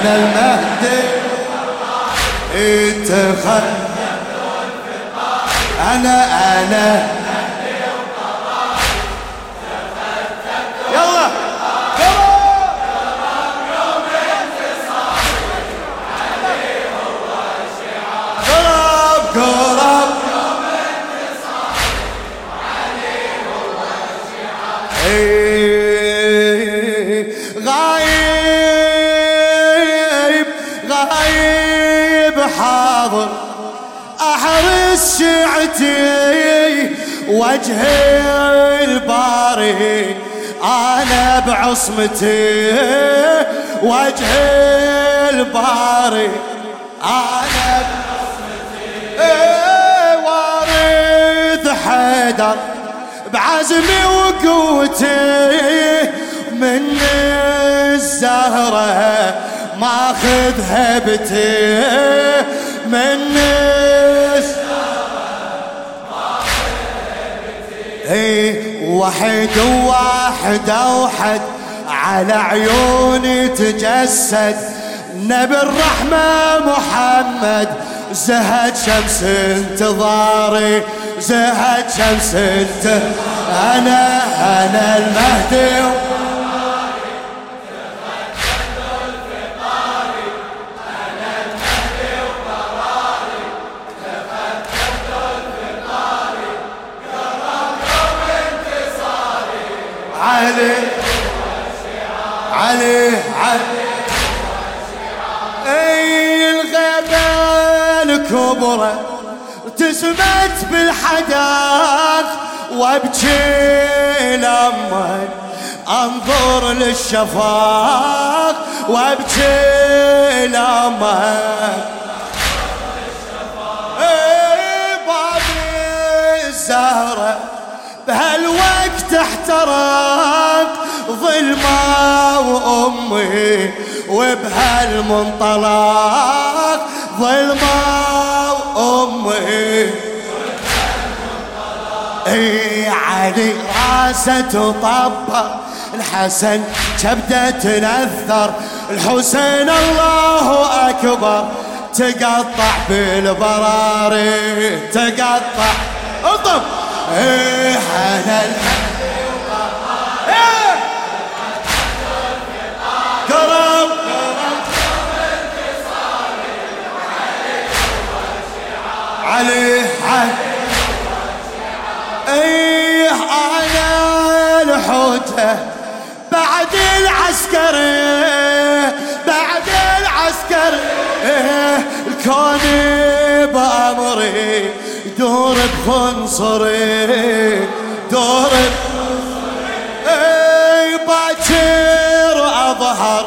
أنا المهدي إتخذ أنا أنا وجه الباري أنا بعصمتي. وجه الباري أنا بعصمتي. إيه، وارث حيدر بعزمي وقوتي. من الزهرة ماخذ هبتي. من اي وحد وواحد اوحد على عيوني تجسد. نبي الرحمة محمد زهد شمس انتظاري زهد شمس انت أنا أنا المهدي. علي. علي علي. أي الغيبة الكبرى ارتسمت بالحداث وابكي لما أنظر للشفاق وابكي لما إيه باب الزهرة بهالوقت احترق ظلمة وأمي وبهالمنطلق ظلمة وأمي. إي علي راسة تطبق الحسن كبدة تنثر الحسين الله أكبر. تقطع بالبراري تقطع. أطب. إيه أنا إيه. كرم علي علي إيه أنا الحوته بعد العسكري بعد العسكري إيه الكون بامري دور بخنصري دور إيه باكر اظهر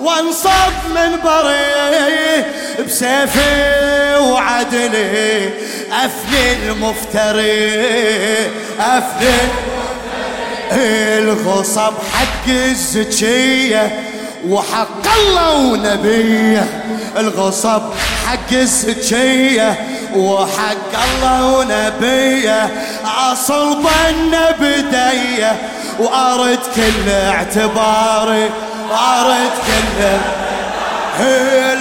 وانصب من بري بسيفي وعدلي افني المفتري افني الغصب حق الزكية وحق الله ونبيه الغصب حق الزكية وحق الله ونبيه ظن بديه وأرد كل اعتباري وأرد كل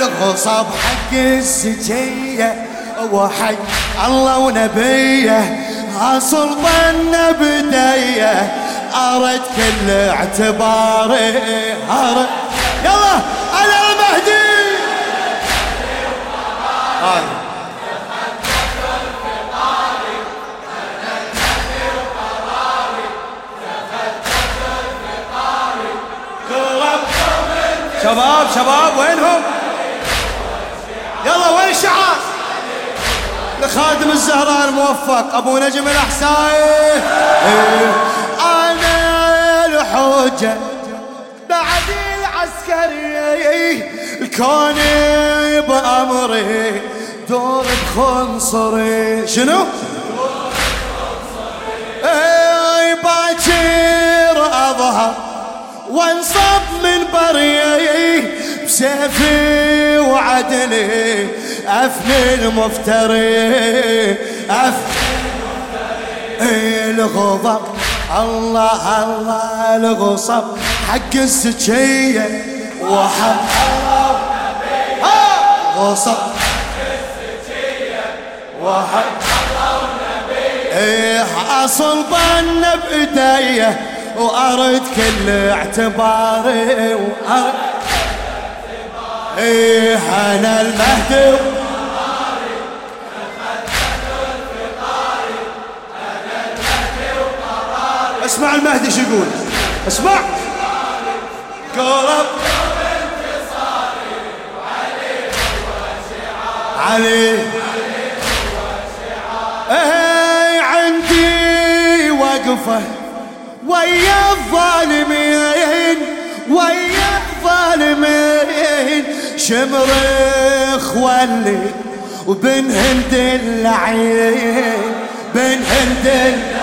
الغصب حق الزكية وحق الله ونبيه ظن بديه أرد كل اعتباري ارد يلا على المهدي! هاي. شباب شباب وينهم يلا وين الشعار لخادم الزهراء الموفق أبو نجم الاحسائي إيه. أنا الحجة بعد العسكري الكون بأمري دور بخنصري شنو؟ اي باكر أظهر وانصب من بري بسيفي وعدلي افني المفتري افني الغضب. الله الله الغصب. حق السجية وحق الله واحد إيه أصل ظن بإيديه وأرد كل اعتباري وأرد إيه أنا المهدي. اسمع المهدي شو يقول. اسمع. قرب. علي. اي عندي وقفة. ويا الظالمين ويا الظالمين. شمرخ ولي وبن هند اللعين بن هند اللعين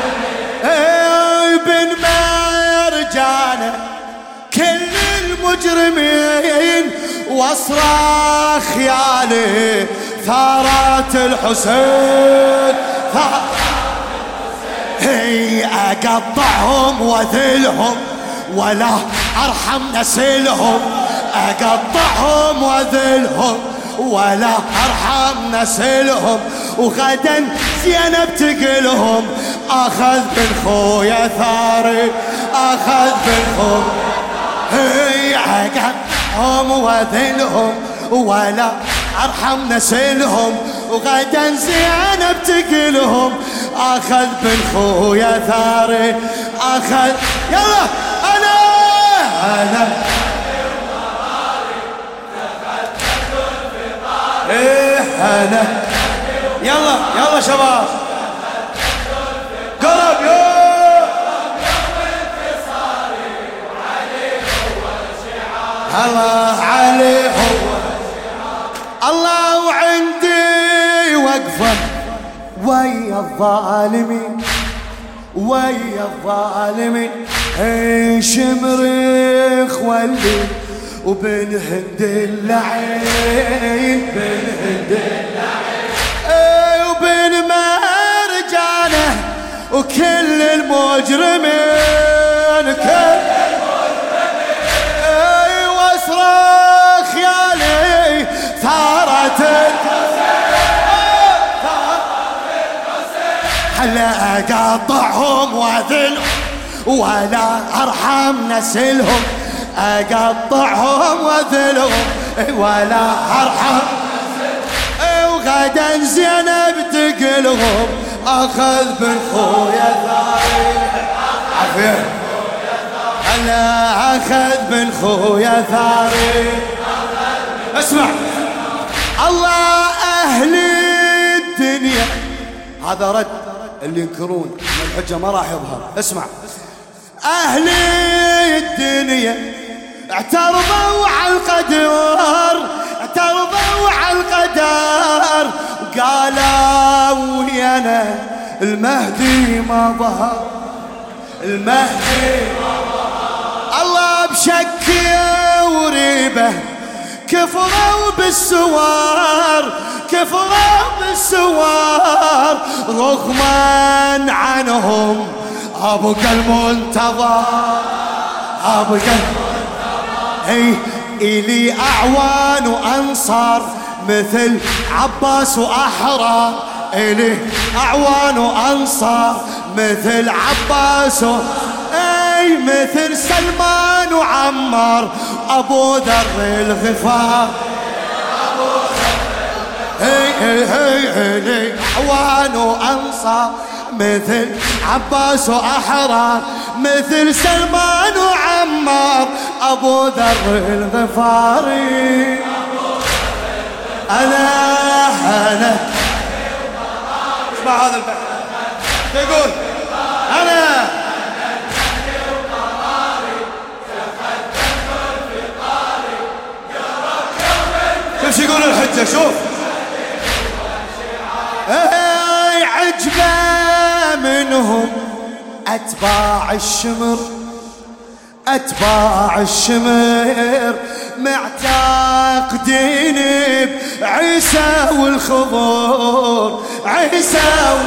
بن مرجانه كل المجرمين. واصرخ خيالي ثارات الحسين هي أقطعهم وذلهم ولا أرحم نسلهم أقطعهم وذلهم ولا أرحم نسلهم وغدا زينب تقلهم أخذ من خويا ثاري أخذ من خويا. هي عقبهم وذلهم ولا أرحم نسلهم وغدا زينب تقلهم أخذ بالخويا ثاري. اخذ يلا أنا! أنا! إيه أنا! يلا يلا شباب. قرب يا! الله عليه. هو الله وعندي وقفة. ويا الظالمين ويا الظالمين. شمرخ ولي وبن هند اللعين بن هند اللعين. وبن مرجانه وكل المجرمين. كل هلا اقطعهم واذلهم ولا أرحم نسلهم. اقطعهم وأذلهم ولا أرحم. وغدا زينب تقلهم أخذ بالخويا ثاري عافيه هلا أخذ بالخويا ثاري اسمع. الله أهل الدنيا. هذا رد. اللي ينكرون الحجة ما راح يظهر. اسمع. أهل الدنيا اعترضوا على القدر اعترضوا على القدر قالوا ويانا المهدي ما ظهر. المهدي ما ظهر. الله بشك وريبة كفروا بالسوار كفروا بالسوار. رغما عنهم أبقى المنتظر أبقى اي إلي أعوان وأنصار مثل عباس وأحرار. إلي أعوان وأنصار مثل عباس أي مثل سلمان وعمار أبو ذر الغفار. هي هي هي اعوان وأنصار مثل عباس وأحرار. مثل سلمان وعمار أبو ذر الغفاري أنا أنا. اسمع هذا البحث. يقول أنا. يقول الحجة شوف. أي عجبة منهم؟ أتباع الشمر أتباع الشمر. معتقدين بعيسى والخضور عيسى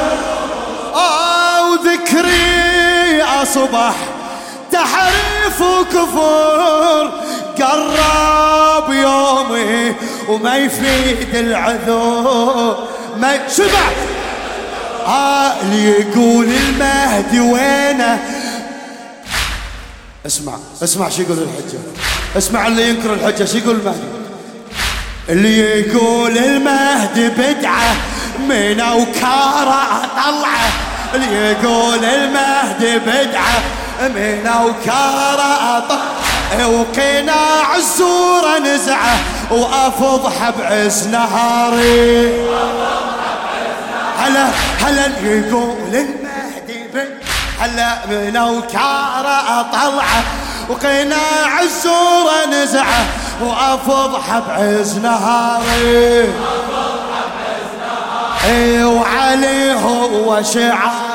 أو ذكري اصبح تحريف وكفور. وما يفيد العذور ما شبع اللي يقول المهدي وينه؟ اسمع اسمع شو يقول الحجة. اسمع اللي ينكر الحجة شو يقول المهدي؟ اللي يقول المهدي بدعة من اوكاره طلعة. اللي يقول المهدي بدعة من اوكاره طلعة. وقناع الزورة نزعة. وافضح بعز نهاري. هلا هلا يقول المهدي بدعة هلا من اوكاره طلعه وقناع الزورة نزعه وافضح بعز نهاري. إي وعلي هو شعاري.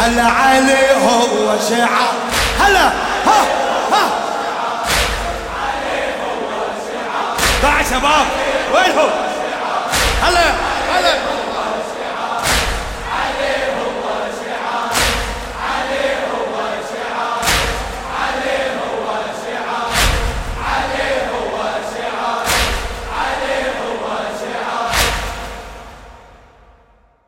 هلا علي هو شعار هلا ها. ضاع شباب. وينهم هلا هلا.